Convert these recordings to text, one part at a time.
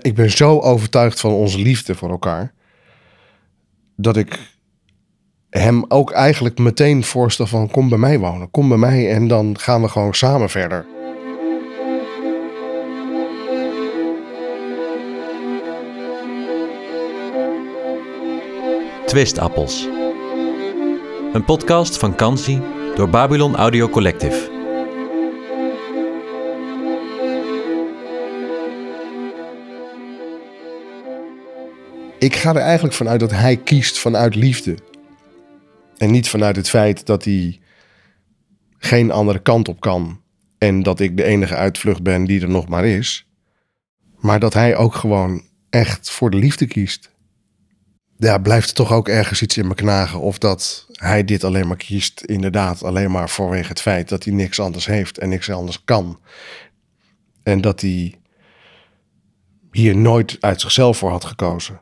Ik ben zo overtuigd van onze liefde voor elkaar. Dat ik hem ook eigenlijk meteen voorstel van kom bij mij wonen. Kom bij mij en dan gaan we gewoon samen verder. Twistappels. Een podcast van Kansi door Babylon Audio Collective. Ik ga er eigenlijk vanuit dat hij kiest vanuit liefde. En niet vanuit het feit dat hij geen andere kant op kan. En dat ik de enige uitvlucht ben die er nog maar is. Maar dat hij ook gewoon echt voor de liefde kiest. Ja, blijft er toch ook ergens iets in me knagen. Of dat hij dit alleen maar kiest, inderdaad, alleen maar vanwege het feit dat hij niks anders heeft en niks anders kan. En dat hij hier nooit uit zichzelf voor had gekozen.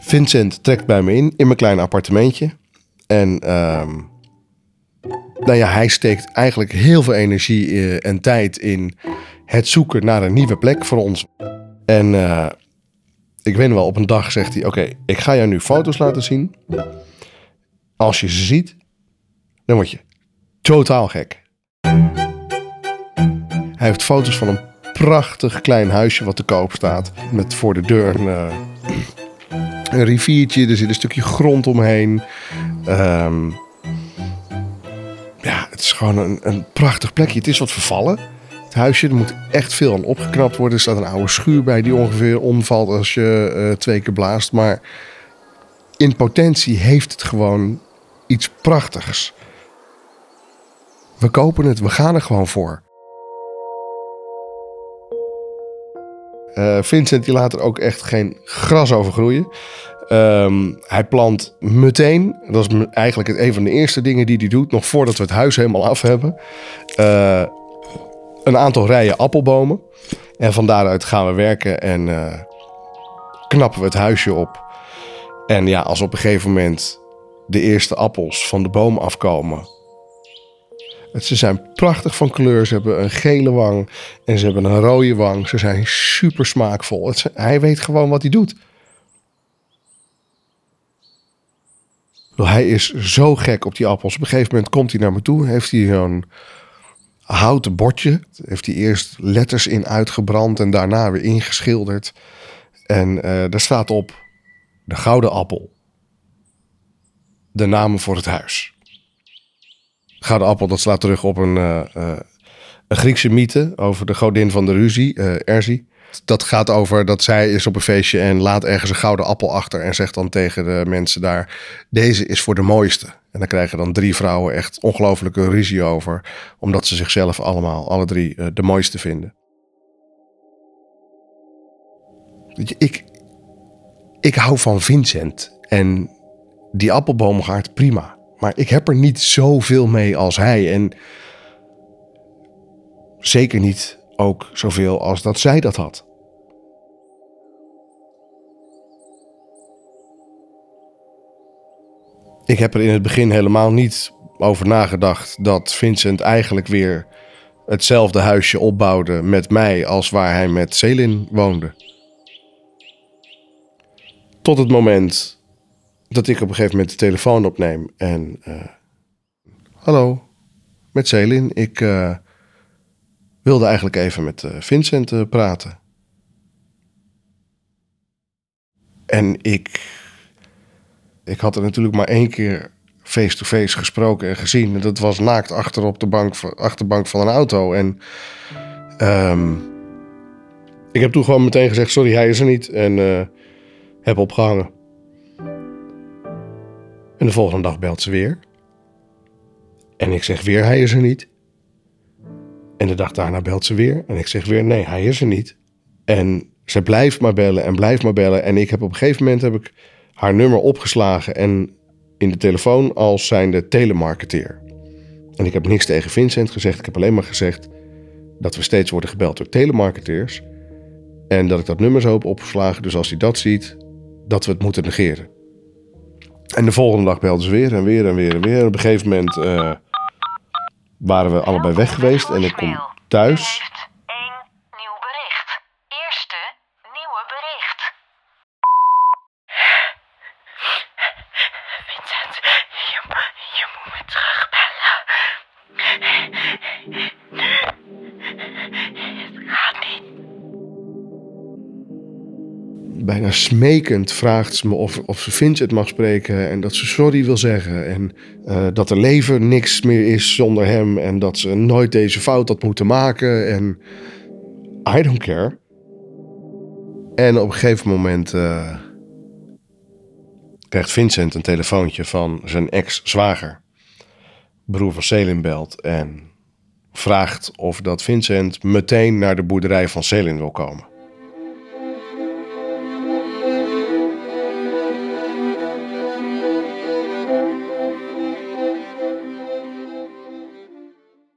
Vincent trekt bij me in, in mijn kleine appartementje. En ehm, nou ja, hij steekt eigenlijk heel veel energie eh, en tijd in het zoeken naar een nieuwe plek voor ons. En uh, ik weet wel, op een dag zegt hij: Oké, ik ga jou nu foto's laten zien. Als je ze ziet, dan word je totaal gek. Hij heeft foto's van een prachtig klein huisje wat te koop staat. Met voor de deur een, uh, een riviertje, er zit een stukje grond omheen. Um, ja, het is gewoon een, een prachtig plekje. Het is wat vervallen. Het huisje, er moet echt veel aan opgeknapt worden. Er staat een oude schuur bij die ongeveer omvalt als je uh, twee keer blaast. Maar in potentie heeft het gewoon iets prachtigs. We kopen het, we gaan er gewoon voor. Uh, Vincent die laat er ook echt geen gras over groeien. Um, hij plant meteen, dat is eigenlijk het, een van de eerste dingen die hij doet, nog voordat we het huis helemaal af hebben, uh, een aantal rijen appelbomen. En van daaruit gaan we werken en uh, knappen we het huisje op. En ja, als op een gegeven moment de eerste appels van de boom afkomen. Ze zijn prachtig van kleur. Ze hebben een gele wang en ze hebben een rode wang. Ze zijn super smaakvol. Hij weet gewoon wat hij doet. Hij is zo gek op die appels. Op een gegeven moment komt hij naar me toe. Heeft hij zo'n houten bordje. Heeft hij eerst letters in uitgebrand en daarna weer ingeschilderd. En uh, daar staat op de gouden appel. De namen voor het huis. Gouden appel, dat slaat terug op een, uh, uh, een Griekse mythe over de godin van de ruzie, uh, Erzi. Dat gaat over dat zij is op een feestje en laat ergens een gouden appel achter en zegt dan tegen de mensen daar: Deze is voor de mooiste. En dan krijgen dan drie vrouwen echt ongelooflijke ruzie over, omdat ze zichzelf allemaal, alle drie, de mooiste vinden. Ik, ik hou van Vincent en die appelboom gaat prima. Maar ik heb er niet zoveel mee als hij. En zeker niet ook zoveel als dat zij dat had. Ik heb er in het begin helemaal niet over nagedacht dat Vincent eigenlijk weer hetzelfde huisje opbouwde met mij als waar hij met Selin woonde. Tot het moment dat ik op een gegeven moment de telefoon opneem en. Uh, hallo, met Selin. Ik uh, wilde eigenlijk even met uh, Vincent praten. En ik. Ik had er natuurlijk maar één keer face-to-face -face gesproken en gezien. En dat was naakt achter op de bank, achterbank van een auto. En. Um, ik heb toen gewoon meteen gezegd: sorry, hij is er niet. En heb opgehangen. De volgende dag belt ze weer. En ik zeg weer, hij is er niet. En de dag daarna belt ze weer. En ik zeg weer, nee, hij is er niet. En ze blijft maar bellen en blijft maar bellen. En ik heb op een gegeven moment heb ik haar nummer opgeslagen en in de telefoon als zijnde telemarketeer. En ik heb niks tegen Vincent gezegd. Ik heb alleen maar gezegd dat we steeds worden gebeld door telemarketeers. En dat ik dat nummer zo heb opgeslagen. Dus als hij dat ziet, dat we het moeten negeren. En de volgende dag belden ze weer en weer en weer en weer. Op een gegeven moment uh, waren we allebei weg geweest en ik kom thuis. Bijna smekend vraagt ze me of, of ze Vincent mag spreken en dat ze sorry wil zeggen. En eh, dat er leven niks meer is zonder hem en dat ze nooit deze fout had moeten maken. En I don't care. En op een gegeven moment eh, krijgt Vincent een telefoontje van zijn ex-zwager. Broer van Selin belt en vraagt of dat Vincent meteen naar de boerderij van Selin wil komen.